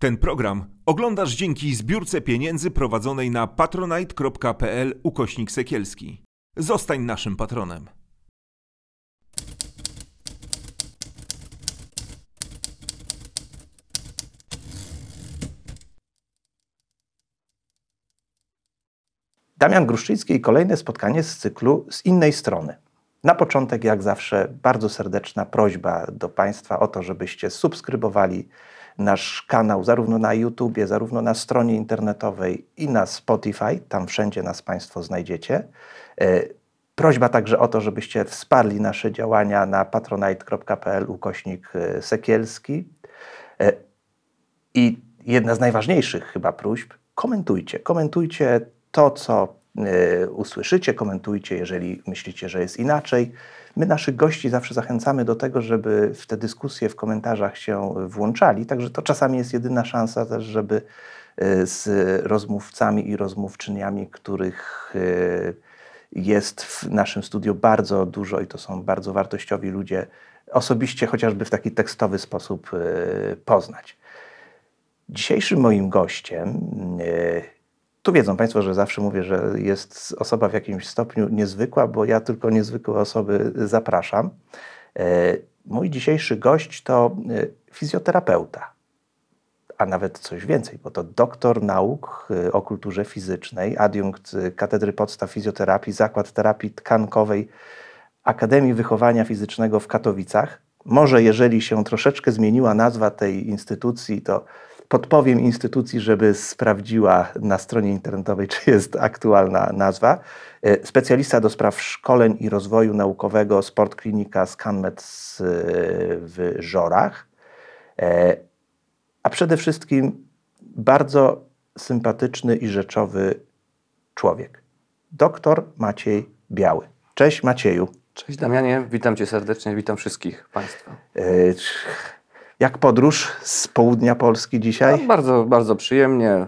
Ten program oglądasz dzięki zbiórce pieniędzy prowadzonej na patronite.pl ukośnik sekielski. Zostań naszym patronem. Damian Gruszczycki i kolejne spotkanie z cyklu z innej strony. Na początek, jak zawsze, bardzo serdeczna prośba do Państwa o to, żebyście subskrybowali nasz kanał zarówno na YouTubie, zarówno na stronie internetowej i na Spotify. Tam wszędzie nas Państwo znajdziecie. E, prośba także o to, żebyście wsparli nasze działania na patronite.pl ukośnik e, Sekielski. E, I jedna z najważniejszych chyba próśb, komentujcie. Komentujcie to, co usłyszycie, komentujcie, jeżeli myślicie, że jest inaczej. My naszych gości zawsze zachęcamy do tego, żeby w te dyskusje w komentarzach się włączali, także to czasami jest jedyna szansa też, żeby e, z rozmówcami i rozmówczyniami, których e, jest w naszym studiu bardzo dużo i to są bardzo wartościowi ludzie, osobiście chociażby w taki tekstowy sposób e, poznać. Dzisiejszym moim gościem tu wiedzą Państwo, że zawsze mówię, że jest osoba w jakimś stopniu niezwykła, bo ja tylko niezwykłe osoby zapraszam. E, mój dzisiejszy gość to e, fizjoterapeuta, a nawet coś więcej, bo to doktor nauk e, o kulturze fizycznej, adiunkt Katedry Podstaw Fizjoterapii, Zakład Terapii Tkankowej Akademii Wychowania Fizycznego w Katowicach. Może jeżeli się troszeczkę zmieniła nazwa tej instytucji, to podpowiem instytucji, żeby sprawdziła na stronie internetowej, czy jest aktualna nazwa. E, specjalista do spraw szkoleń i rozwoju naukowego Sport Klinika ScanMed w Żorach. E, a przede wszystkim bardzo sympatyczny i rzeczowy człowiek. Doktor Maciej Biały. Cześć Macieju. Cześć Damianie, witam Cię serdecznie, witam wszystkich Państwa. Jak podróż z południa Polski dzisiaj? No, bardzo, bardzo przyjemnie.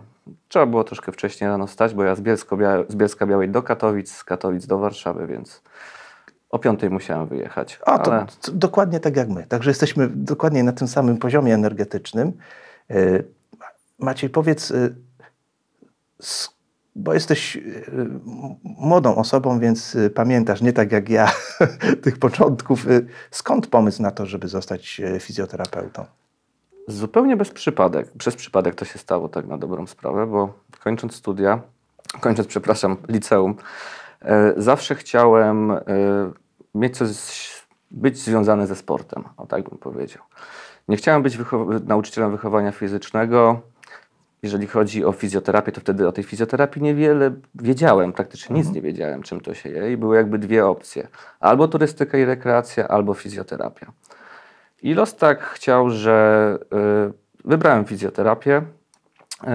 Trzeba było troszkę wcześniej rano stać, bo ja z, Bielsko z Bielska Białej do Katowic, z Katowic do Warszawy, więc o piątej musiałem wyjechać. A, to, ale... to, dokładnie tak jak my. Także jesteśmy dokładnie na tym samym poziomie energetycznym. Yy, Maciej, powiedz, yy, bo jesteś y, młodą osobą, więc y, pamiętasz, nie tak jak ja, tych początków. Y, skąd pomysł na to, żeby zostać fizjoterapeutą? Zupełnie bez przypadek. Przez przypadek to się stało tak na dobrą sprawę, bo kończąc studia, kończąc, przepraszam, liceum, zawsze chciałem mieć coś, być związany ze sportem, o tak bym powiedział. Nie chciałem być wychow nauczycielem wychowania fizycznego, jeżeli chodzi o fizjoterapię, to wtedy o tej fizjoterapii niewiele wiedziałem, praktycznie nic mhm. nie wiedziałem, czym to się je i były jakby dwie opcje. Albo turystyka i rekreacja, albo fizjoterapia. I los tak chciał, że y, wybrałem fizjoterapię y,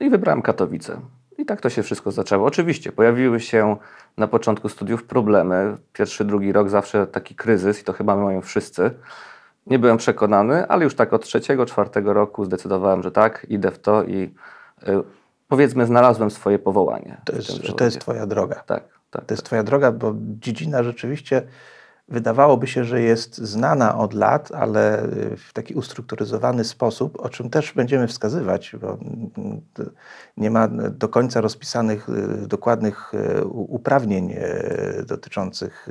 i wybrałem Katowice. I tak to się wszystko zaczęło. Oczywiście pojawiły się na początku studiów problemy. Pierwszy, drugi rok zawsze taki kryzys i to chyba mają wszyscy nie byłem przekonany, ale już tak od trzeciego, czwartego roku zdecydowałem, że tak, idę w to i y, powiedzmy znalazłem swoje powołanie. To jest, że to jest Twoja droga. Tak, tak. To jest tak. Twoja droga, bo dziedzina rzeczywiście wydawałoby się, że jest znana od lat, ale w taki ustrukturyzowany sposób, o czym też będziemy wskazywać, bo nie ma do końca rozpisanych y, dokładnych y, uprawnień y, dotyczących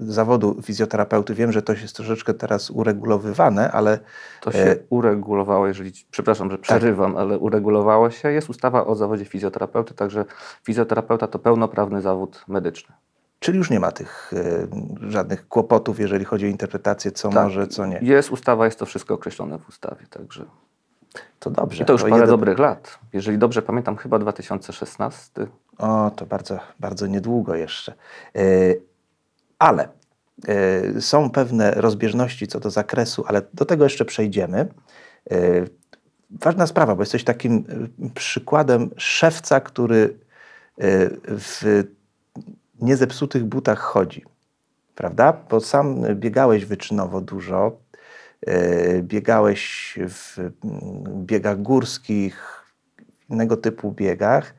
zawodu fizjoterapeuty. Wiem, że to jest troszeczkę teraz uregulowywane, ale... To się e, uregulowało, jeżeli, przepraszam, że tak. przerywam, tak. ale uregulowało się. Jest ustawa o zawodzie fizjoterapeuty, także fizjoterapeuta to pełnoprawny zawód medyczny. Czyli już nie ma tych y, żadnych kłopotów, jeżeli chodzi o interpretację, co tak. może, co nie. Jest ustawa, jest to wszystko określone w ustawie, także. To dobrze. I to już to parę jeden... dobrych lat. Jeżeli dobrze pamiętam, chyba 2016. O, to bardzo, bardzo niedługo jeszcze. Yy, ale yy, są pewne rozbieżności co do zakresu, ale do tego jeszcze przejdziemy. Yy, ważna sprawa, bo jesteś takim przykładem szewca, który w niezepsutych butach chodzi. Prawda? Bo sam biegałeś wyczynowo dużo, E, biegałeś w biegach górskich, innego typu biegach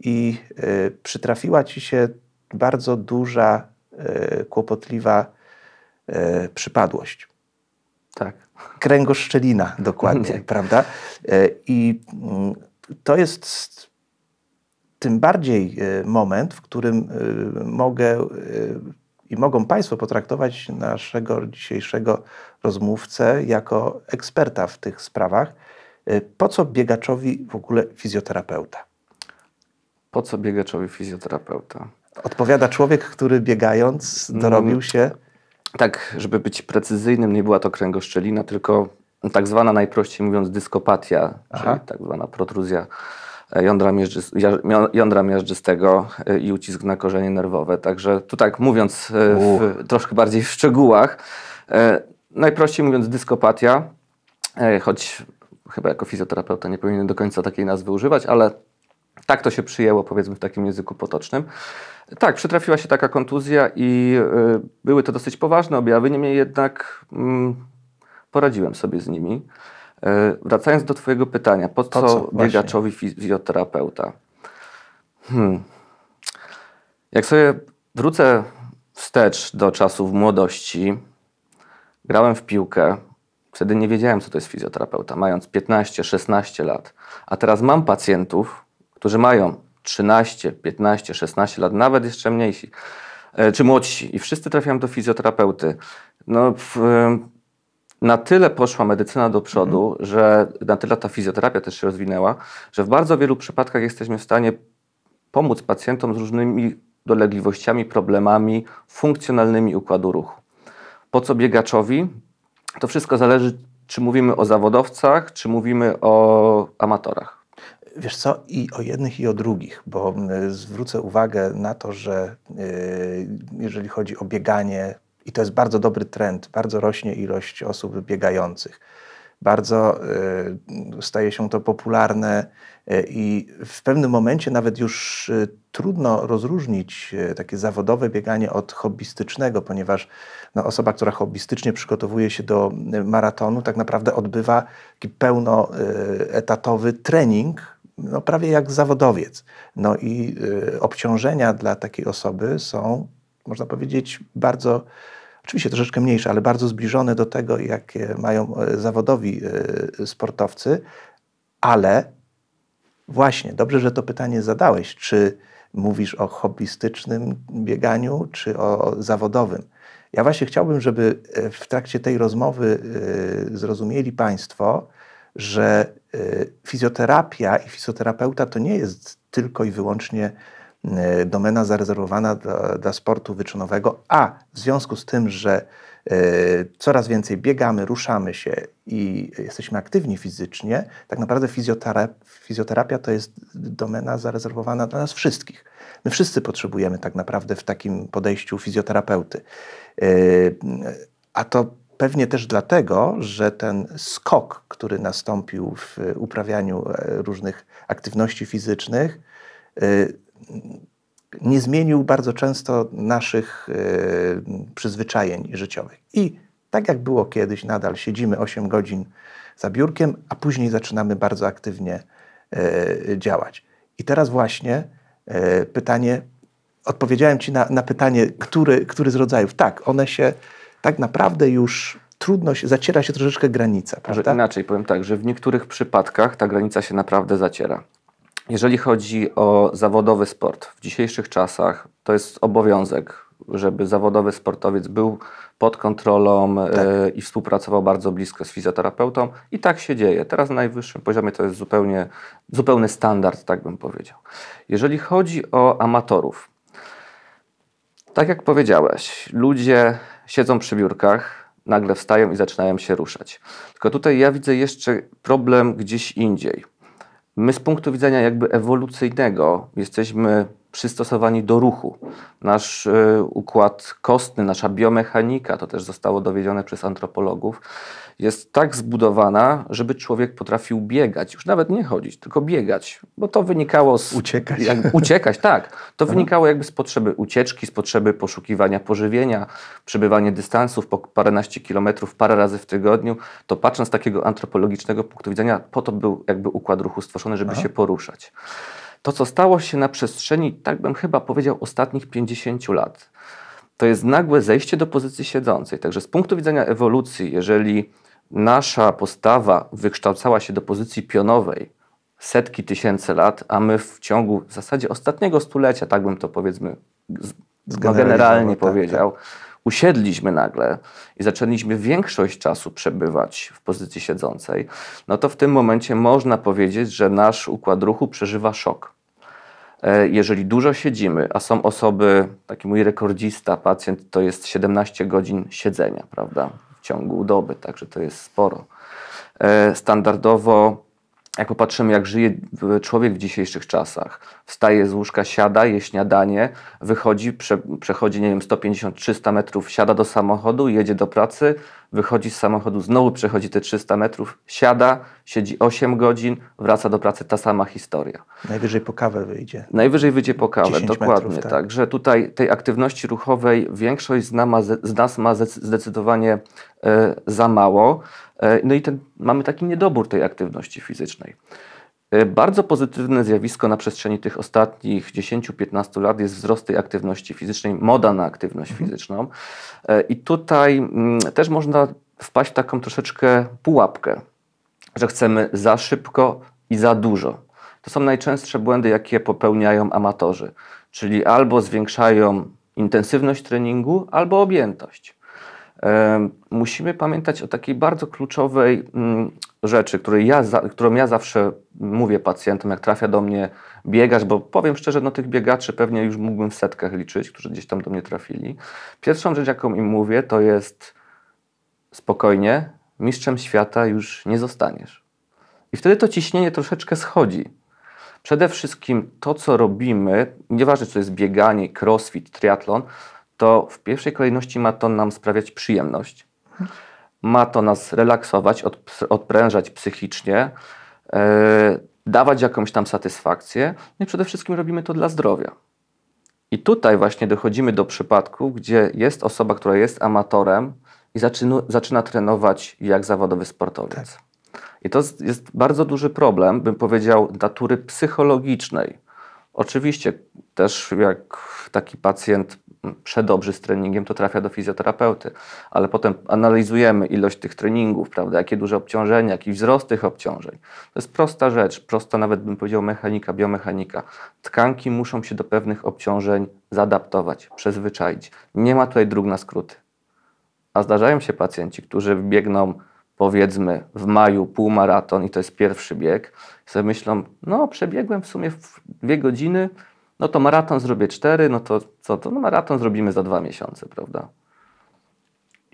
i e, przytrafiła ci się bardzo duża, e, kłopotliwa przypadłość. Tak. kręgoszczelina dokładnie, Nie. prawda? E, I mm, to jest tym bardziej e, moment, w którym e, mogę e, i mogą Państwo potraktować naszego dzisiejszego rozmówcę jako eksperta w tych sprawach. E, Po co biegaczowi w ogóle fizjoterapeuta? Po co biegaczowi fizjoterapeuta? Odpowiada człowiek, który biegając dorobił się. Tak, żeby być precyzyjnym, nie była to kręgoszczelina, tylko tak zwana najprościej mówiąc dyskopatia, Aha. czyli tak zwana protruzja e, jądra, miażdżys- ja- mio- jądra miażdżystego e, i ucisk na korzenie nerwowe. Także tu tak mówiąc e, w, troszkę bardziej w szczegółach, najprościej mówiąc dyskopatia, choć chyba jako fizjoterapeuta nie powinienem do końca takiej nazwy używać, ale tak to się przyjęło, powiedzmy w takim języku potocznym. Tak, przytrafiła się taka kontuzja i y, były to dosyć poważne objawy, niemniej jednak mm, poradziłem sobie z nimi. Y, wracając do Twojego pytania, po co, co? Biegaczowi fizjoterapeuta? Hmm. Jak sobie wrócę wstecz do czasów młodości, grałem w piłkę. Wtedy nie wiedziałem, co to jest fizjoterapeuta, mając 15-16 lat. A teraz mam pacjentów, którzy mają 13, 15, 16 lat, nawet jeszcze mniejsi, e, czy młodsi, i wszyscy trafiają do fizjoterapeuty. No, w, e, na tyle poszła medycyna do przodu, że na tyle ta fizjoterapia też się rozwinęła, że w bardzo wielu przypadkach jesteśmy w stanie pomóc pacjentom z różnymi dolegliwościami, problemami funkcjonalnymi układu ruchu. Po co biegaczowi? To wszystko zależy, czy mówimy o zawodowcach, czy mówimy o amatorach. Wiesz co, i o jednych, i o drugich, bo zwrócę uwagę na to, że y, jeżeli chodzi o bieganie, i to jest bardzo dobry trend, bardzo rośnie ilość osób biegających. Bardzo y, staje się to popularne y, i w pewnym momencie nawet już trudno rozróżnić takie zawodowe bieganie od hobbystycznego, ponieważ no, osoba, która hobbystycznie przygotowuje się do maratonu, tak naprawdę odbywa taki pełnoetatowy trening, no, prawie jak zawodowiec. No i y, obciążenia dla takiej osoby są, można powiedzieć, bardzo, oczywiście troszeczkę mniejsze, ale bardzo zbliżone do tego, jakie mają e, zawodowi y, sportowcy, ale właśnie, dobrze, że to pytanie zadałeś, czy mówisz o hobbystycznym bieganiu, czy o zawodowym. Ja właśnie chciałbym, żeby e, w trakcie tej rozmowy y, zrozumieli Państwo, że y, fizjoterapia i fizjoterapeuta to nie jest tylko i wyłącznie y, domena zarezerwowana dla, dla sportu wyczynowego, a w związku z tym, że y, coraz więcej biegamy, ruszamy się i jesteśmy aktywni fizycznie, tak naprawdę fizjotera- fizjoterapia to jest domena zarezerwowana dla nas wszystkich. My wszyscy potrzebujemy tak naprawdę w takim podejściu fizjoterapeuty. A to pewnie też dlatego, że ten skok, który nastąpił w uprawianiu e, różnych aktywności fizycznych, y, nie zmienił bardzo często naszych przyzwyczajeń życiowych. I tak jak było kiedyś, nadal siedzimy 8 godzin za biurkiem, a później zaczynamy bardzo aktywnie e, działać. I teraz właśnie e, pytanie, odpowiedziałem Ci na, na pytanie, który, który z rodzajów. Tak, one się tak naprawdę już trudno się, zaciera się troszeczkę granica, prawda? inaczej powiem tak, że w niektórych przypadkach ta granica się naprawdę zaciera. Jeżeli chodzi o zawodowy sport, w dzisiejszych czasach to jest obowiązek, żeby zawodowy sportowiec był pod kontrolą e, i współpracował bardzo blisko z fizjoterapeutą. I tak się dzieje. Teraz na najwyższym poziomie to jest zupełnie, zupełny standard, tak bym powiedział. Jeżeli chodzi o amatorów, tak jak powiedziałeś, ludzie siedzą przy biurkach, nagle wstają i zaczynają się ruszać. Tylko tutaj ja widzę jeszcze problem gdzieś indziej. My z punktu widzenia jakby ewolucyjnego jesteśmy przystosowani do ruchu. Nasz y, układ kostny, nasza biomechanika, to też zostało dowiedzione przez antropologów, jest tak zbudowana, żeby człowiek potrafił biegać, już nawet nie chodzić, tylko biegać, bo to wynikało z... Uciekać. Jak, uciekać, tak. To wynikało jakby z potrzeby ucieczki, z potrzeby poszukiwania pożywienia, przebywanie dystansów po paręnaście kilometrów parę razy w tygodniu. To patrząc z takiego antropologicznego punktu widzenia, po to był jakby układ ruchu stworzony, żeby się poruszać. To, co stało się na przestrzeni, tak bym chyba powiedział, ostatnich 50 lat, to jest nagłe zejście do pozycji siedzącej. Także z punktu widzenia ewolucji, jeżeli nasza postawa wykształcała się do pozycji pionowej setki tysięcy lat, a my w ciągu w zasadzie ostatniego stulecia, tak bym to powiedzmy no, generalnie tak, powiedział, usiedliśmy nagle i zaczęliśmy większość czasu przebywać w pozycji siedzącej, no to w tym momencie można powiedzieć, że nasz układ ruchu przeżywa szok. E, Jeżeli dużo siedzimy, a są osoby, taki mój rekordzista, pacjent, to jest 17 godzin siedzenia, prawda, w ciągu doby, także to jest sporo. E, Standardowo, jak popatrzymy, jak żyje człowiek w dzisiejszych czasach, wstaje z łóżka, siada, je śniadanie, wychodzi, prze, przechodzi, nie wiem, 150-300 metrów, siada do samochodu, jedzie do pracy, wychodzi z samochodu, znowu przechodzi te 300 metrów, siada, siedzi 8 godzin, wraca do pracy, ta sama historia. Najwyżej po kawę wyjdzie. Najwyżej wyjdzie po kawę, 10 dokładnie. metrów, tak. tak. że tutaj tej aktywności ruchowej większość z, nama, z nas ma zdecydowanie e, za mało. E, no i ten, mamy taki niedobór tej aktywności fizycznej. E, Bardzo pozytywne zjawisko na przestrzeni tych ostatnich 10-15 lat jest wzrost tej aktywności fizycznej, moda na aktywność fizyczną. E, I tutaj mm, też można wpaść w taką troszeczkę pułapkę, że chcemy za szybko i za dużo. To są najczęstsze błędy, jakie popełniają amatorzy, czyli albo zwiększają intensywność treningu, albo objętość. Musimy pamiętać o takiej bardzo kluczowej mm, rzeczy, ja, którą ja zawsze mówię pacjentom, jak trafia do mnie biegarz, bo powiem szczerze, no tych biegaczy pewnie już mógłbym w setkach liczyć, którzy gdzieś tam do mnie trafili. Pierwszą rzecz, jaką im mówię, to jest spokojnie, mistrzem świata już nie zostaniesz. I wtedy to ciśnienie troszeczkę schodzi. Przede wszystkim to, co robimy, nieważne czy to jest bieganie, crossfit, triatlon, to w pierwszej kolejności ma to nam sprawiać przyjemność. Ma to nas relaksować, odp- odprężać psychicznie, e, dawać jakąś tam satysfakcję. No i przede wszystkim robimy to dla zdrowia. I tutaj właśnie dochodzimy do przypadku, gdzie jest osoba, która jest amatorem i zaczyna, zaczyna trenować jak zawodowy sportowiec. I to jest bardzo duży problem, bym powiedział, natury psychologicznej. Oczywiście też jak taki pacjent przedobrzy z treningiem, to trafia do fizjoterapeuty, ale potem analizujemy ilość tych treningów, prawda, jakie duże obciążenia, jaki wzrost tych obciążeń. To jest prosta rzecz, prosta nawet bym powiedział mechanika, biomechanika. Tkanki muszą się do pewnych obciążeń zaadaptować, przyzwyczaić. Nie ma tutaj dróg na skróty. A zdarzają się pacjenci, którzy biegną powiedzmy w maju półmaraton i to jest pierwszy bieg, sobie myślą, no przebiegłem w sumie w dwie godziny, no to maraton zrobię cztery, no to co to? No maraton zrobimy za dwa miesiące, prawda?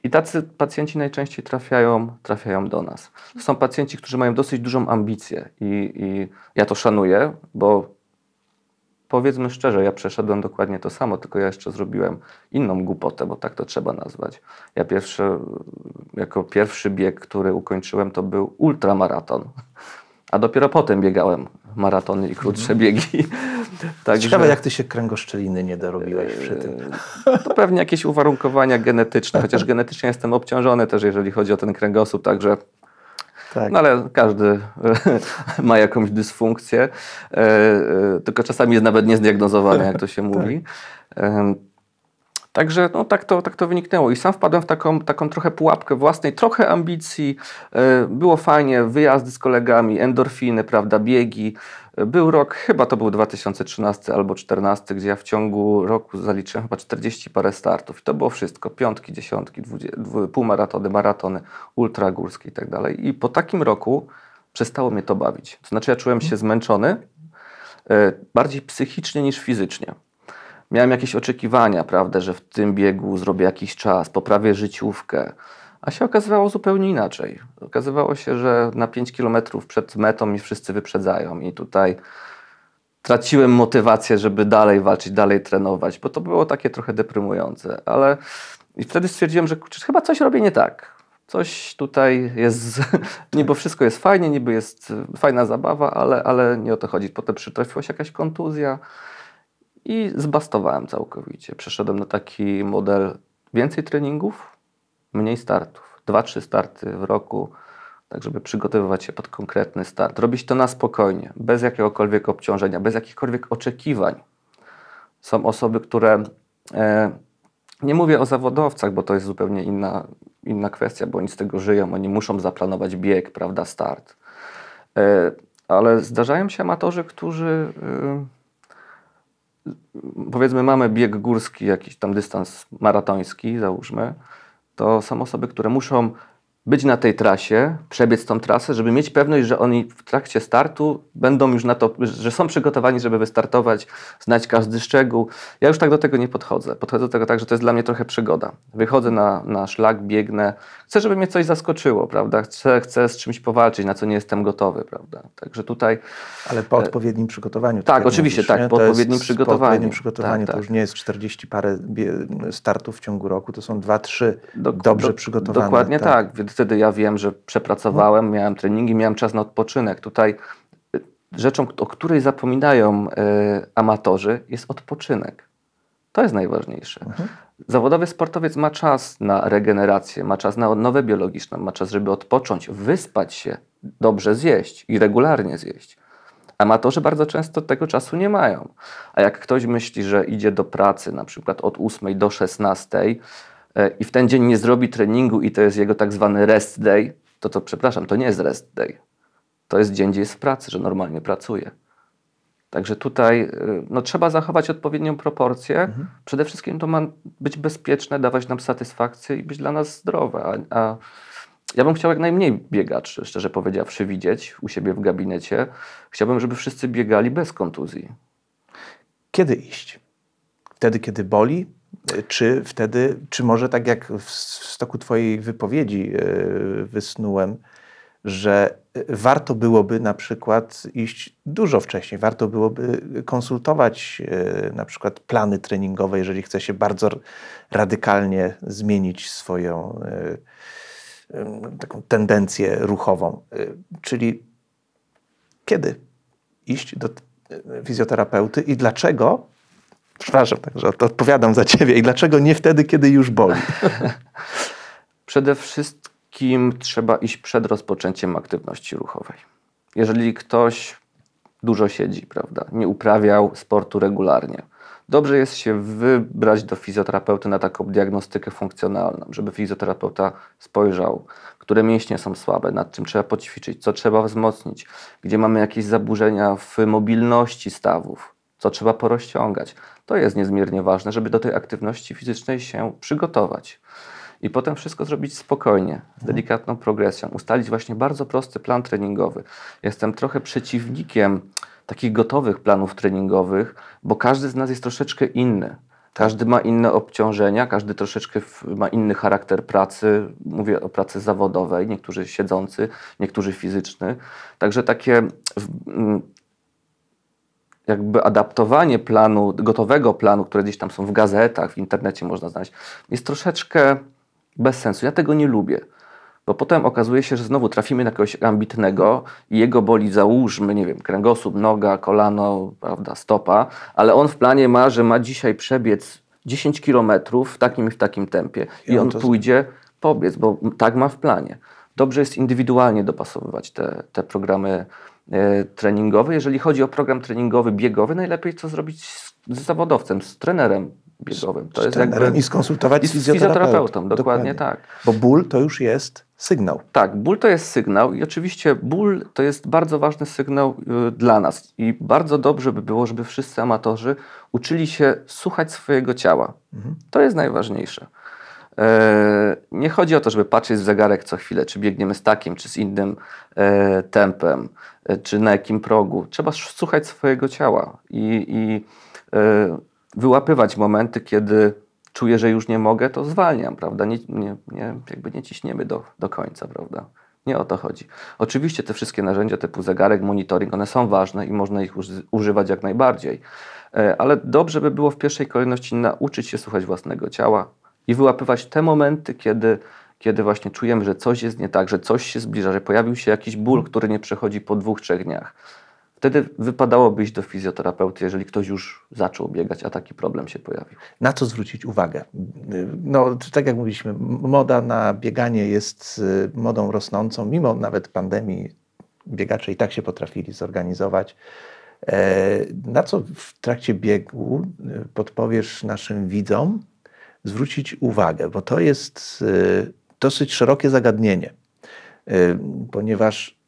I tacy pacjenci najczęściej trafiają, trafiają do nas. To są pacjenci, którzy mają dosyć dużą ambicję i, i ja to szanuję, bo powiedzmy szczerze, ja przeszedłem dokładnie to samo, tylko ja jeszcze zrobiłem inną głupotę, bo tak to trzeba nazwać. Ja pierwszy, jako pierwszy bieg, który ukończyłem, to był ultramaraton. A dopiero potem biegałem maratony i krótsze biegi. Także, Ciekawe, jak ty się kręgoszczeliny nie dorobiłeś przy tym. to pewnie jakieś uwarunkowania genetyczne, chociaż genetycznie jestem obciążony też, jeżeli chodzi o ten kręgosłup, także Tak. no ale każdy ma jakąś dysfunkcję, e, e, tylko czasami jest nawet niezdiagnozowane, jak to się mówi. Em, Także no, tak, to, tak to wyniknęło i sam wpadłem w taką, taką trochę pułapkę własnej, trochę ambicji. E, Było fajnie, wyjazdy z kolegami, endorfiny, prawda, biegi. E, Był rok, chyba to był 2013 albo 2014, gdzie ja w ciągu roku zaliczyłem chyba 40 parę startów. I to było wszystko, piątki, dziesiątki, dwudzie, dwu, półmaratony, maratony, ultragórskie i tak dalej. I po takim roku przestało mnie to bawić. To znaczy ja czułem się zmęczony, e, bardziej psychicznie niż fizycznie miałem jakieś oczekiwania, prawda, że w tym biegu zrobię jakiś czas, poprawię życiówkę, a się okazywało zupełnie inaczej. Okazywało się, że na 5 kilometrów przed metą mi wszyscy wyprzedzają i tutaj traciłem motywację, żeby dalej walczyć, dalej trenować, bo to było takie trochę deprymujące, ale i wtedy stwierdziłem, że kurczę, chyba coś robię nie tak. Coś tutaj jest, niby wszystko jest fajnie, niby jest fajna zabawa, ale, ale nie o to chodzi. Potem przytrafiła się jakaś kontuzja, i zbastowałem całkowicie. Przeszedłem na taki model więcej treningów, mniej startów. Dwa, trzy starty w roku, tak żeby przygotowywać się pod konkretny start. Robić to na spokojnie, bez jakiegokolwiek obciążenia, bez jakichkolwiek oczekiwań. Są osoby, które e, Nie mówię o zawodowcach, bo to jest zupełnie inna, inna kwestia, bo oni z tego żyją, oni muszą zaplanować bieg, prawda, start. E, ale zdarzają się amatorzy, którzy y, powiedzmy mamy bieg górski, jakiś tam dystans maratoński, załóżmy, to są osoby, które muszą być na tej trasie, przebiec tą trasę, żeby mieć pewność, że oni w trakcie startu będą już na to, że są przygotowani, żeby wystartować, znać każdy szczegół. Ja już tak do tego nie podchodzę. Podchodzę do tego tak, że to jest dla mnie trochę przygoda. Wychodzę na, na szlak, biegnę. Chcę, żeby mnie coś zaskoczyło, prawda? Chcę, chcę z czymś powalczyć, na co nie jestem gotowy, prawda? Także tutaj... Ale po odpowiednim przygotowaniu. Tak, jak oczywiście, mówisz, tak, po odpowiednim przygotowaniu. Po odpowiednim przygotowaniu Tak, to tak. już nie jest 40 parę startów w ciągu roku, to są dwa, trzy Dok- dobrze do- przygotowane. Dokładnie tak. Więc wtedy ja wiem, że przepracowałem, miałem treningi, miałem czas na odpoczynek. Tutaj y, rzeczą, o której zapominają y, amatorzy, jest odpoczynek. To jest najważniejsze. Mhm. Zawodowy sportowiec ma czas na regenerację, ma czas na odnowę biologiczną, ma czas, żeby odpocząć, wyspać się, dobrze zjeść i regularnie zjeść. Amatorzy bardzo często tego czasu nie mają. A jak ktoś myśli, że idzie do pracy na przykład od 8 do 16 e, i w ten dzień nie zrobi treningu i to jest jego tak zwany rest day, to to przepraszam, to nie jest rest day. To jest dzień, gdzie jest w pracy, że normalnie pracuje. Także tutaj y, no, trzeba zachować odpowiednią proporcję. Przede wszystkim to ma być bezpieczne, dawać nam satysfakcję i być dla nas zdrowe. A, a ja bym chciał jak najmniej biegaczy, szczerze powiedziawszy, widzieć u siebie w gabinecie. Chciałbym, żeby wszyscy biegali bez kontuzji. Kiedy iść? Wtedy, kiedy boli? Czy wtedy, czy może tak jak w stoku Twojej wypowiedzi y, wysnułem, że y, warto byłoby na przykład iść dużo wcześniej, warto byłoby konsultować y, na przykład plany treningowe, jeżeli chce się bardzo radykalnie zmienić swoją taką tendencję ruchową. Czyli kiedy iść do fizjoterapeuty i dlaczego, przepraszam, także od- odpowiadam za ciebie, i dlaczego nie wtedy, kiedy już boli? Przede wszystkim trzeba iść przed rozpoczęciem aktywności ruchowej. Jeżeli ktoś dużo siedzi, prawda, nie uprawiał sportu regularnie, dobrze jest się wybrać do fizjoterapeuty na taką diagnostykę funkcjonalną, żeby fizjoterapeuta spojrzał, które mięśnie są słabe, nad czym trzeba poćwiczyć, co trzeba wzmocnić, gdzie mamy jakieś zaburzenia w mobilności stawów, co trzeba porozciągać. To jest niezmiernie ważne, żeby do tej aktywności fizycznej się przygotować. I potem wszystko zrobić spokojnie, z delikatną progresją. Ustalić właśnie bardzo prosty plan treningowy. Jestem trochę przeciwnikiem takich gotowych planów treningowych, bo każdy z nas jest troszeczkę inny. Każdy ma inne obciążenia, każdy troszeczkę ma inny charakter pracy. Mówię o pracy zawodowej, niektórzy siedzący, niektórzy fizyczny. Także takie jakby adaptowanie planu, gotowego planu, które gdzieś tam są w gazetach, w internecie można znaleźć, jest troszeczkę bez sensu. Ja tego nie lubię. Bo potem okazuje się, że znowu trafimy na kogoś ambitnego i jego boli, załóżmy, nie wiem, kręgosłup, noga, kolano, prawda, stopa, ale on w planie ma, że ma dzisiaj przebiec 10 kilometrów w takim i w takim tempie. I, I on on pójdzie pobiec, bo tak ma w planie. Dobrze jest indywidualnie dopasowywać te, te programy e, treningowe. Jeżeli chodzi o program treningowy biegowy, najlepiej to zrobić z, z zawodowcem, z trenerem biegowym. To Z jest trenerem jakby I skonsultować i z fizjoterapeutą. fizjoterapeutą, dokładnie tak. Bo ból to już jest sygnał. Tak, ból to jest sygnał i oczywiście ból to jest bardzo ważny sygnał y, dla nas i bardzo dobrze by było, żeby wszyscy amatorzy uczyli się słuchać swojego ciała. To jest najważniejsze. E, nie chodzi o to, żeby patrzeć w zegarek co chwilę, czy biegniemy z takim, czy z innym e, tempem, e, czy na jakim progu. Trzeba słuchać swojego ciała i, i wyłapywać momenty, kiedy czuję, że już nie mogę, to zwalniam, prawda? Nie, nie, nie, jakby nie ciśniemy do, do końca, prawda? Nie o to chodzi. Oczywiście te wszystkie narzędzia typu zegarek, monitoring, one są ważne i można ich uży- używać jak najbardziej, ale dobrze by było w pierwszej kolejności nauczyć się słuchać własnego ciała i wyłapywać te momenty, kiedy, kiedy właśnie czujemy, że coś jest nie tak, że coś się zbliża, że pojawił się jakiś ból, który nie przechodzi po dwóch, trzech dniach. Wtedy wypadałoby iść do fizjoterapeuty, jeżeli ktoś już zaczął biegać, a taki problem się pojawił. Na co zwrócić uwagę? No, tak jak mówiliśmy, moda na bieganie jest y, modą rosnącą, mimo nawet pandemii biegacze i tak się potrafili zorganizować. E, Na co w trakcie biegu y, podpowiesz naszym widzom, zwrócić uwagę, bo to jest y, dosyć szerokie zagadnienie, y, ponieważ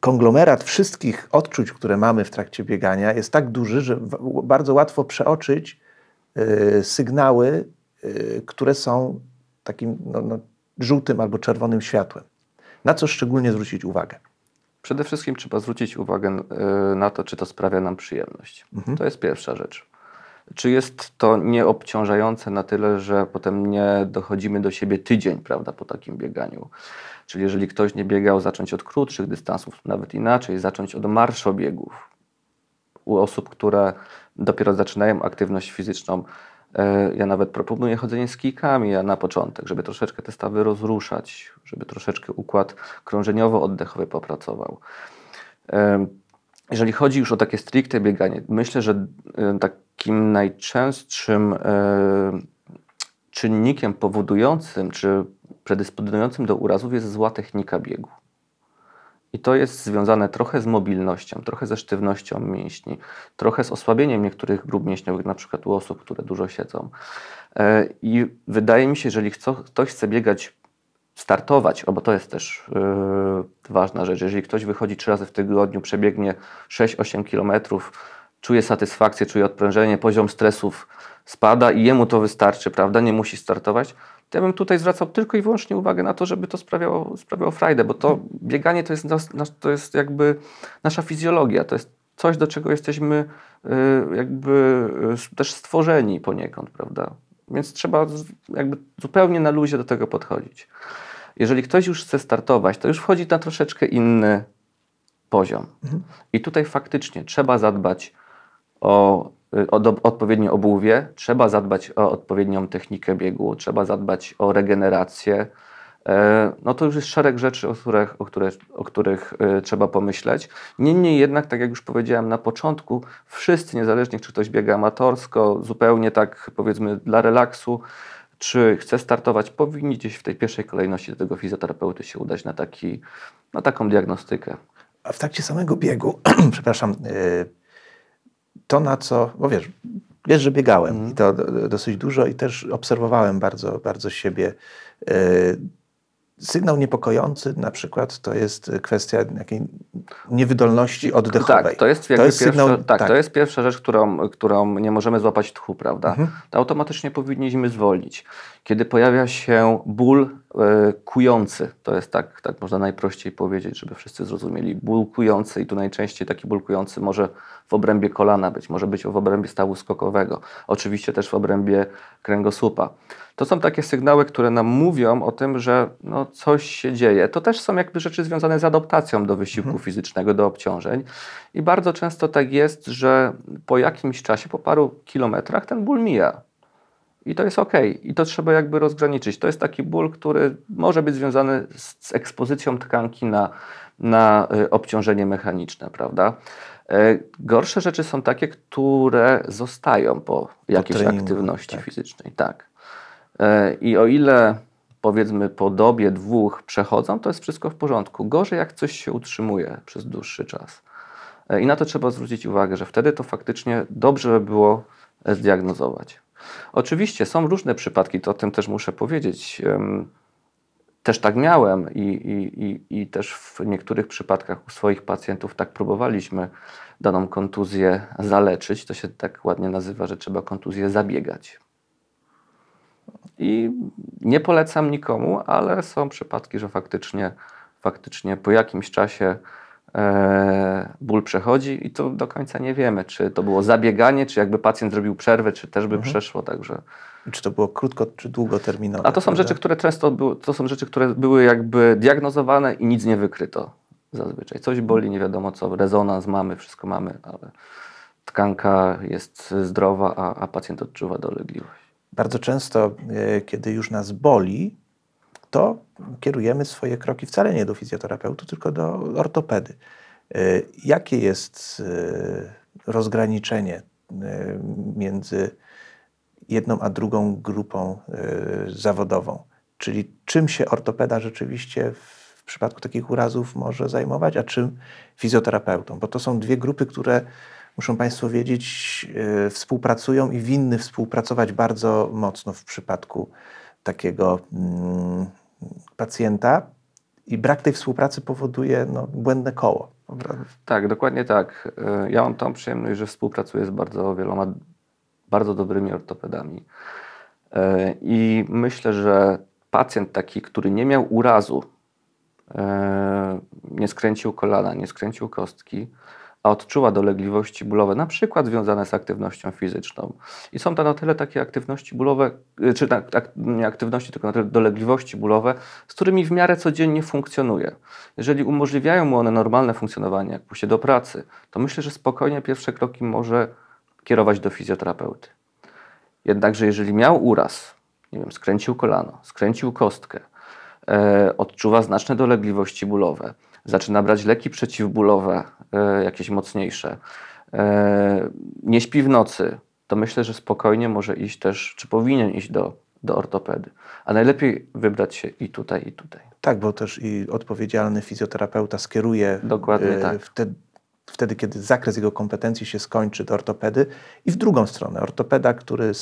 konglomerat wszystkich odczuć, które mamy w trakcie biegania, jest tak duży, że bardzo łatwo przeoczyć y, sygnały, które są takim no, no, żółtym albo czerwonym światłem. Na co szczególnie zwrócić uwagę? Przede wszystkim trzeba zwrócić uwagę na to, czy to sprawia nam przyjemność. To jest pierwsza rzecz. Czy jest to nieobciążające na tyle, że potem nie dochodzimy do siebie tydzień, prawda, po takim bieganiu. Czyli jeżeli ktoś nie biegał, zacząć od krótszych dystansów, nawet inaczej, zacząć od marszobiegów. U osób, które dopiero zaczynają aktywność fizyczną, e, ja nawet proponuję chodzenie z kijkami ja na początek, żeby troszeczkę te stawy rozruszać, żeby troszeczkę układ krążeniowo-oddechowy popracował. Em, Jeżeli chodzi już o takie stricte bieganie, myślę, że e, takim najczęstszym e, czynnikiem powodującym czy predysponującym do urazów jest zła technika biegu. I to jest związane trochę z mobilnością, trochę ze sztywnością mięśni, trochę z osłabieniem niektórych grup mięśniowych, na przykład u osób, które dużo siedzą. E, I wydaje mi się, jeżeli chco- ktoś chce biegać, startować, bo to jest też yy, ważna rzecz, jeżeli ktoś wychodzi trzy razy w tygodniu, przebiegnie 6-8 kilometrów, czuje satysfakcję, czuje odprężenie, poziom stresów spada i jemu to wystarczy, prawda, nie musi startować, to ja bym tutaj zwracał tylko i wyłącznie uwagę na to, żeby to sprawiało, sprawiało frajdę, bo to bieganie to jest, nas, to jest jakby nasza fizjologia, to jest coś, do czego jesteśmy y, jakby y, też stworzeni poniekąd, prawda? Więc trzeba jakby zupełnie na luzie do tego podchodzić. Jeżeli ktoś już chce startować, to już wchodzi na troszeczkę inny poziom. I tutaj faktycznie trzeba zadbać o, o do, odpowiednie obuwie, trzeba zadbać o odpowiednią technikę biegu, trzeba zadbać o regenerację. E, No to już jest szereg rzeczy, o których, o które, o których y, trzeba pomyśleć. Niemniej jednak, tak jak już powiedziałem na początku, wszyscy, niezależnie czy ktoś biega amatorsko, zupełnie tak powiedzmy dla relaksu, czy chce startować, powinni gdzieś w tej pierwszej kolejności do tego fizjoterapeuty się udać na, taki, na taką diagnostykę. A w trakcie samego biegu, przepraszam, y, to na co, bo wiesz, wiesz, że biegałem i to do- dosyć dużo i też obserwowałem bardzo, bardzo siebie. Y, Sygnał niepokojący na przykład to jest kwestia jakiej niewydolności oddechowej. Tak, to jest, jakby pierwsza, sygnał- tak, tak. to jest pierwsza rzecz, którą, którą nie możemy złapać tchu, prawda? Mhm. To automatycznie powinniśmy zwolnić. Kiedy pojawia się ból e, kujący, to jest tak, tak można najprościej powiedzieć, żeby wszyscy zrozumieli, ból kujący i tu najczęściej taki ból kujący może w obrębie kolana być, może być w obrębie stawu skokowego, oczywiście też w obrębie kręgosłupa. To są takie sygnały, które nam mówią o tym, że no, coś się dzieje. To też są jakby rzeczy związane z adaptacją do wysiłku fizycznego, do obciążeń. I bardzo często tak jest, że po jakimś czasie, po paru kilometrach ten ból mija. I to jest ok. I to trzeba jakby rozgraniczyć. To jest taki ból, który może być związany z, z ekspozycją tkanki na, na y, obciążenie mechaniczne, prawda? E, Gorsze rzeczy są takie, które zostają po jakiejś treningu, aktywności tak. fizycznej. Tak. E, I o ile powiedzmy po dobie dwóch przechodzą, to jest wszystko w porządku. Gorzej jak coś się utrzymuje przez dłuższy czas. E, I na to trzeba zwrócić uwagę, że wtedy to faktycznie dobrze by było e, zdiagnozować. Oczywiście są różne przypadki, to o tym też muszę powiedzieć. Też tak miałem i, i, i, i też w niektórych przypadkach u swoich pacjentów tak próbowaliśmy daną kontuzję zaleczyć. To się tak ładnie nazywa, że trzeba kontuzję zabiegać. I nie polecam nikomu, ale są przypadki, że faktycznie, faktycznie po jakimś czasie e, ból przechodzi i to do końca nie wiemy, czy to było zabieganie, czy jakby pacjent zrobił przerwę, czy też by przeszło, także... Czy to było krótko, czy długoterminowe? A to są prawda? rzeczy, które często były, to są rzeczy, które były jakby diagnozowane i nic nie wykryto zazwyczaj. Coś boli, nie wiadomo co, rezonans mamy, wszystko mamy, ale tkanka jest zdrowa, a, a pacjent odczuwa dolegliwość. Bardzo często, e, kiedy już nas boli, to kierujemy swoje kroki wcale nie do fizjoterapeuty, tylko do ortopedy. E, Jakie jest e, rozgraniczenie między jedną a drugą grupą zawodową? Czyli czym się ortopeda rzeczywiście w przypadku takich urazów może zajmować, a czym fizjoterapeutą? Bo to są dwie grupy, które muszą Państwo wiedzieć, y, współpracują i winny współpracować bardzo mocno w przypadku takiego mm, pacjenta. I brak tej współpracy powoduje no, błędne koło. Tak, dokładnie tak. Y, ja mam tą przyjemność, że współpracuję z bardzo wieloma bardzo dobrymi ortopedami. Y, I myślę, że pacjent taki, który nie miał urazu, nie skręcił kolana, nie skręcił kostki, a odczuwa dolegliwości bólowe, na przykład związane z aktywnością fizyczną. I są to na tyle takie aktywności bólowe, y, czy nie aktywności, tylko na tyle dolegliwości bólowe, z którymi w miarę codziennie funkcjonuje. Jeżeli umożliwiają mu one normalne funkcjonowanie, jak pójście do pracy, to myślę, że spokojnie pierwsze kroki może kierować do fizjoterapeuty. Jednakże jeżeli miał uraz, nie wiem, skręcił kolano, skręcił kostkę, odczuwa znaczne dolegliwości bólowe, zaczyna brać leki przeciwbólowe, e, jakieś mocniejsze, e, nie śpi w nocy, to myślę, że spokojnie może iść też, czy powinien iść do, do ortopedy. A najlepiej wybrać się i tutaj, i tutaj. Tak, bo też i odpowiedzialny fizjoterapeuta skieruje Dokładnie e, tak. wtedy, wtedy, kiedy zakres jego kompetencji się skończy do ortopedy i w drugą stronę. Ortopeda, który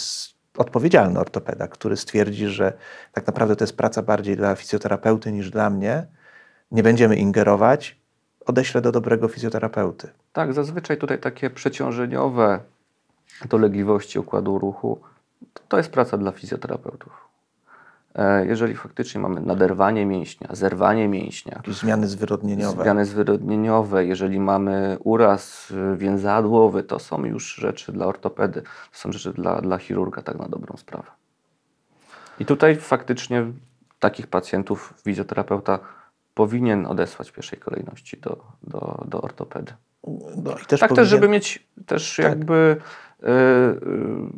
odpowiedzialny ortopeda, który stwierdzi, że tak naprawdę to jest praca bardziej dla fizjoterapeuty niż dla mnie, nie będziemy ingerować, odeślę do dobrego fizjoterapeuty. Tak, zazwyczaj tutaj takie przeciążeniowe dolegliwości układu ruchu to jest praca dla fizjoterapeutów. E, jeżeli faktycznie mamy naderwanie mięśnia, zerwanie mięśnia, jakieś zmiany zwyrodnieniowe. Zmiany zwyrodnieniowe, jeżeli mamy uraz więzadłowy, to są już rzeczy dla ortopedy, to są rzeczy dla, dla chirurga, tak na dobrą sprawę. I tutaj faktycznie takich pacjentów fizjoterapeuta powinien odesłać w pierwszej kolejności do, do, do ortopedy. No, też tak powinien... też, żeby mieć też tak. jakby yy, yy,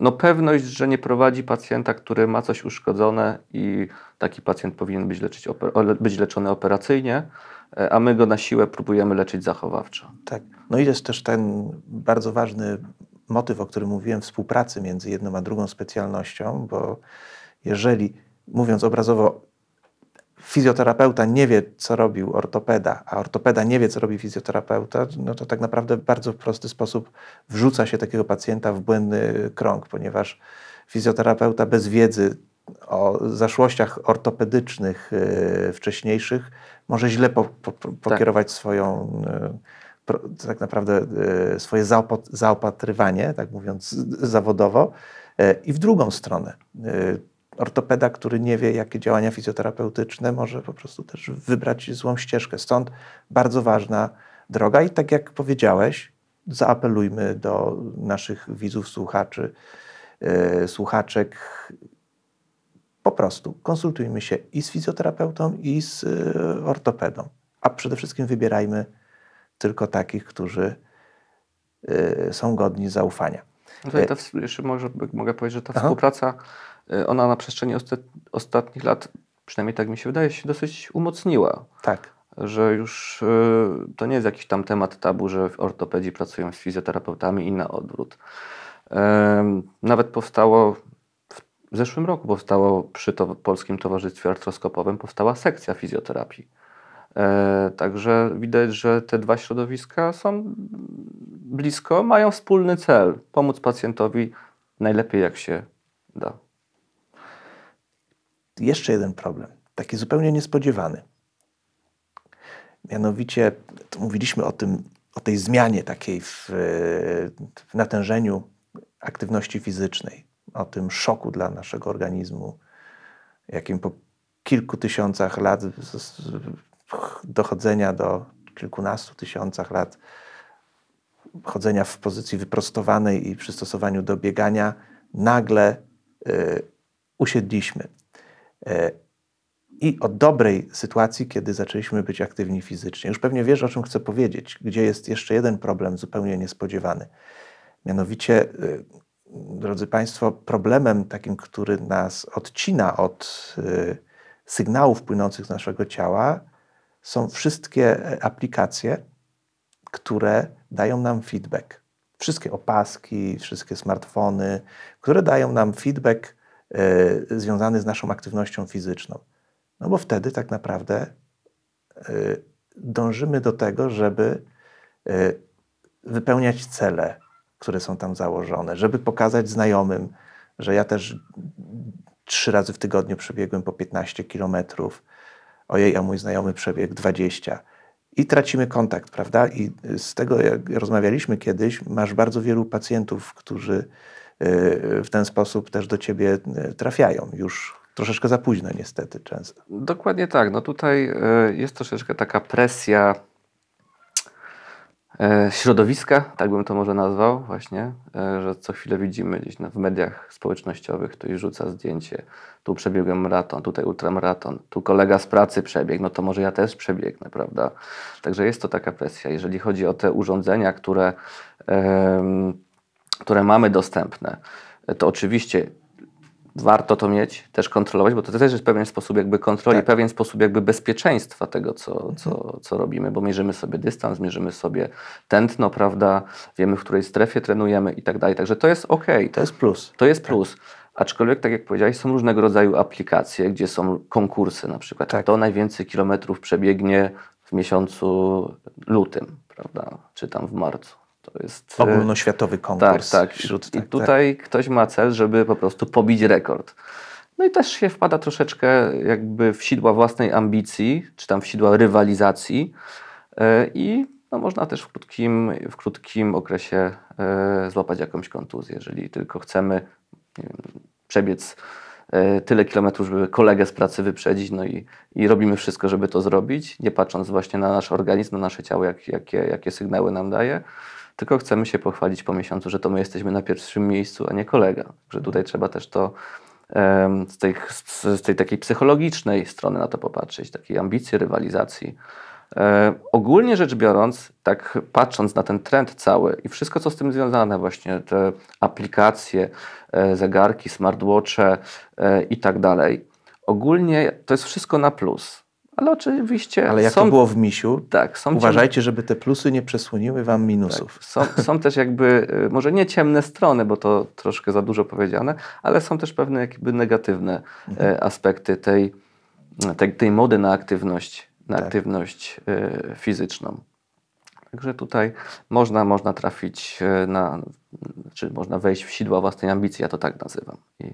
no pewność, że nie prowadzi pacjenta, który ma coś uszkodzone i taki pacjent powinien być, leczyć, być leczony operacyjnie, e, a my go na siłę próbujemy leczyć zachowawczo. Tak. No i jest też ten bardzo ważny motyw, o którym mówiłem, współpracy między jedną a drugą specjalnością, bo jeżeli, mówiąc obrazowo, fizjoterapeuta nie wie, co robił ortopeda, a ortopeda nie wie, co robi fizjoterapeuta, no to tak naprawdę w bardzo prosty sposób wrzuca się takiego pacjenta w błędny krąg, ponieważ fizjoterapeuta bez wiedzy o zaszłościach ortopedycznych yy, wcześniejszych może źle po, po, pokierować tak. swoją yy, tak naprawdę yy, swoje zaopatrywanie, tak mówiąc zawodowo, i w drugą stronę ortopeda, który nie wie, jakie działania fizjoterapeutyczne, może po prostu też wybrać złą ścieżkę. Stąd bardzo ważna droga i tak jak powiedziałeś, zaapelujmy do naszych widzów, słuchaczy, yy, słuchaczek. Po prostu konsultujmy się i z fizjoterapeutą, i z yy, ortopedą. A przede wszystkim wybierajmy tylko takich, którzy yy, są godni zaufania. Tutaj ta, jeszcze może, mogę powiedzieć, że ta Aha. współpraca ona na przestrzeni ostat ostatnich lat, przynajmniej tak mi się wydaje, się dosyć umocniła. Tak. Że już y, to nie jest jakiś tam temat tabu, że w ortopedii pracują z fizjoterapeutami i na odwrót. Nawet powstało w zeszłym roku powstało przy to Polskim Towarzystwie Artroskopowym powstała sekcja fizjoterapii. E, także widać, że te dwa środowiska są blisko, mają wspólny cel pomóc pacjentowi najlepiej jak się da jeszcze jeden problem, taki zupełnie niespodziewany. Mianowicie, mówiliśmy o, tym, o tej zmianie takiej w, w natężeniu aktywności fizycznej, o tym szoku dla naszego organizmu, jakim po kilku tysiącach lat dochodzenia do kilkunastu tysiącach lat chodzenia w pozycji wyprostowanej i przystosowaniu do biegania, nagle y, usiedliśmy. E, I od dobrej sytuacji, kiedy zaczęliśmy być aktywni fizycznie. Już pewnie wiesz, o czym chcę powiedzieć, gdzie jest jeszcze jeden problem zupełnie niespodziewany. Mianowicie, e, drodzy Państwo, problemem takim, który nas odcina od e, sygnałów płynących z naszego ciała, są wszystkie aplikacje, które dają nam feedback. Wszystkie opaski, wszystkie smartfony, które dają nam feedback związany z naszą aktywnością fizyczną. No bo wtedy tak naprawdę e, dążymy do tego, żeby e, wypełniać cele, które są tam założone, żeby pokazać znajomym, że ja też trzy razy w tygodniu przebiegłem po 15 kilometrów. Ojej, a mój znajomy przebiegł 20. I tracimy kontakt, prawda? I z tego, jak rozmawialiśmy kiedyś, masz bardzo wielu pacjentów, którzy w ten sposób też do ciebie y, trafiają. Już troszeczkę za późno, niestety, często. Dokładnie tak. No tutaj y, jest troszeczkę taka presja e, środowiska, tak bym to może nazwał, właśnie, e, że co chwilę widzimy gdzieś w mediach społecznościowych, ktoś rzuca zdjęcie, tu przebiegłem maraton, tutaj ultramaraton, tu kolega z pracy przebiegł, no to może ja też przebiegnę, prawda? Także jest to taka presja. Jeżeli chodzi o te urządzenia, które, em, które mamy dostępne, to oczywiście warto to mieć, też kontrolować, bo to też jest pewien sposób jakby kontroli, Tak. pewien sposób jakby bezpieczeństwa tego, co, co, co robimy, bo mierzymy sobie dystans, mierzymy sobie tętno, prawda, wiemy, w której strefie trenujemy i tak dalej. Także to jest ok. To jest plus. To jest plus. Aczkolwiek, tak jak powiedziałeś, są różnego rodzaju aplikacje, gdzie są konkursy na przykład. Tak. Kto najwięcej kilometrów przebiegnie w miesiącu lutym, prawda? Czy tam w marcu. To jest... e, Ogólnoświatowy tak, konkurs tak. wśród... I tak, tak. tutaj ktoś ma cel, żeby po prostu pobić rekord. No i też się wpada troszeczkę jakby w sidła własnej ambicji, czy tam w sidła rywalizacji e, i no można też w krótkim, w krótkim okresie e, złapać jakąś kontuzję, jeżeli tylko chcemy wiem, przebiec tyle kilometrów, żeby kolegę z pracy wyprzedzić, no i, i robimy wszystko, żeby to zrobić, nie patrząc właśnie na nasz organizm, na nasze ciało, jak, jakie, jakie sygnały nam daje, tylko chcemy się pochwalić po miesiącu, że to my jesteśmy na pierwszym miejscu, a nie kolega. Że tutaj trzeba też to z tej, z tej takiej psychologicznej strony na to popatrzeć, takiej ambicji, rywalizacji. E, ogólnie rzecz biorąc, tak patrząc na ten trend cały i wszystko, co z tym związane, właśnie te aplikacje, e, zegarki, smartwatche e, i tak dalej, ogólnie to jest wszystko na plus. Ale oczywiście Ale jak są, to było w Misiu, tak, są uważajcie, żeby te plusy nie przesłoniły wam minusów. tak. Są, są też jakby, y, może nie ciemne strony, bo to troszkę za dużo powiedziane, ale są też pewne jakby negatywne e, aspekty tej, tej, tej mody na aktywność, na Tak. aktywność e, fizyczną. Także tutaj można, można trafić na, czy można wejść w sidła własnej ambicji, ja to tak nazywam, i,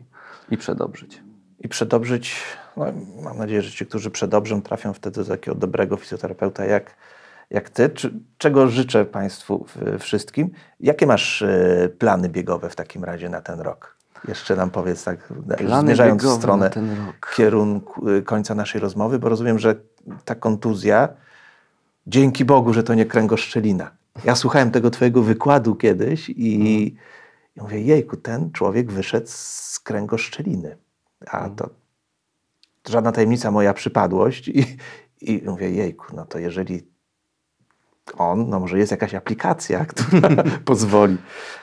i przedobrzyć. I przedobrzyć, no, mam nadzieję, że ci, którzy przedobrzą, trafią wtedy do takiego dobrego fizjoterapeuta jak, jak ty. Czy, czego życzę Państwu wszystkim? Jakie masz e, plany biegowe w takim razie na ten rok? Jeszcze nam powiedz tak, Plany zmierzając w stronę kierunku y, końca naszej rozmowy, bo rozumiem, że ta kontuzja, dzięki Bogu, że to nie kręgoszczelina. Ja słuchałem tego twojego wykładu kiedyś i, i mówię, jejku, ten człowiek wyszedł z kręgoszczeliny. A to żadna tajemnica moja przypadłość i, i mówię, jejku, no to jeżeli on, no może jest jakaś aplikacja, która pozwoli.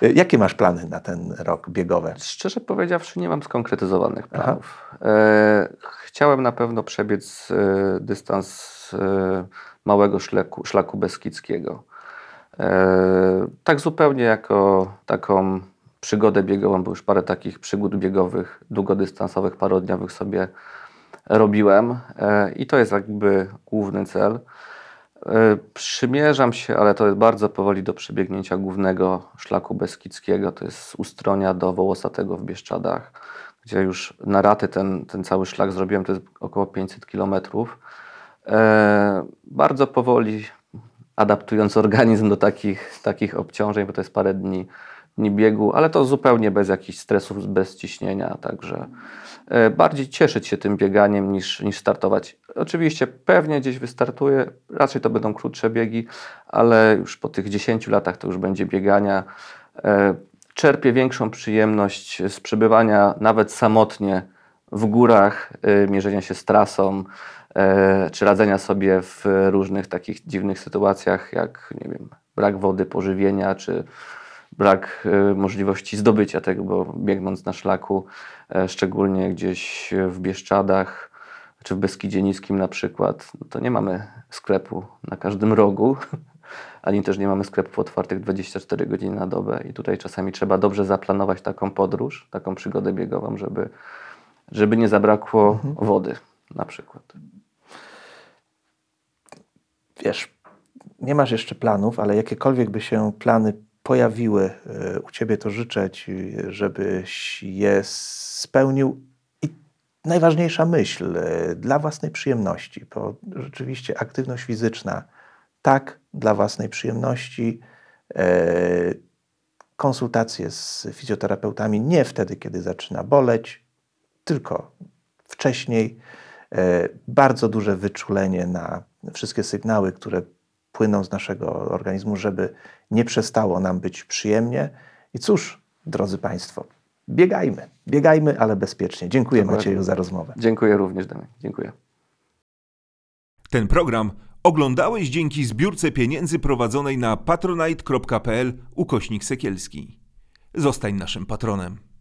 Y, Jakie masz plany na ten rok biegowe? Szczerze powiedziawszy, nie mam skonkretyzowanych planów. E, chciałem na pewno przebiec e, dystans e, małego szlaku, szlaku Beskidzkiego. E, tak zupełnie jako taką przygodę biegową, bo już parę takich przygód biegowych, długodystansowych, parodniowych sobie robiłem e, i to jest jakby główny cel. E, Przymierzam się, ale to jest bardzo powoli do przebiegnięcia głównego szlaku Beskidzkiego. To jest z Ustronia do Wołosatego w Bieszczadach, gdzie już na raty ten, ten cały szlak zrobiłem, to jest około 500 kilometrów. E, bardzo powoli adaptując organizm do takich, takich obciążeń, bo to jest parę dni, dni biegu, ale to zupełnie bez jakichś stresów, bez ciśnienia, także e, bardziej cieszyć się tym bieganiem niż, niż startować. Oczywiście pewnie gdzieś wystartuję, raczej to będą krótsze biegi, ale już po tych 10 latach to już będzie biegania. E, Czerpię większą przyjemność z przebywania nawet samotnie w górach, e, mierzenia się z trasą, czy radzenia sobie w różnych takich dziwnych sytuacjach, jak nie wiem, brak wody, pożywienia, czy brak e, możliwości zdobycia tego, bo biegnąc na szlaku, e, szczególnie gdzieś w Bieszczadach, czy w Beskidzie Niskim na przykład, no to nie mamy sklepu na każdym rogu, ani też nie mamy sklepów otwartych 24 godziny na dobę i tutaj czasami trzeba dobrze zaplanować taką podróż, taką przygodę biegową, żeby, żeby nie zabrakło wody na przykład. wiesz, nie masz jeszcze planów, ale jakiekolwiek by się plany pojawiły e, u ciebie, to życzę ci, żebyś je spełnił. I najważniejsza myśl e, dla własnej przyjemności, bo rzeczywiście aktywność fizyczna, tak, dla własnej przyjemności. E, konsultacje z fizjoterapeutami nie wtedy, kiedy zaczyna boleć, tylko wcześniej. E, Bardzo duże wyczulenie na wszystkie sygnały, które płyną z naszego organizmu, żeby nie przestało nam być przyjemnie. I cóż, drodzy Państwo, biegajmy, biegajmy, ale bezpiecznie. Dziękuję Dokładnie. Macieju za rozmowę. Dziękuję również, Damian. Dziękuję. Ten program oglądałeś dzięki zbiórce pieniędzy prowadzonej na patronite.pl ukośnik sekielski. Zostań naszym patronem.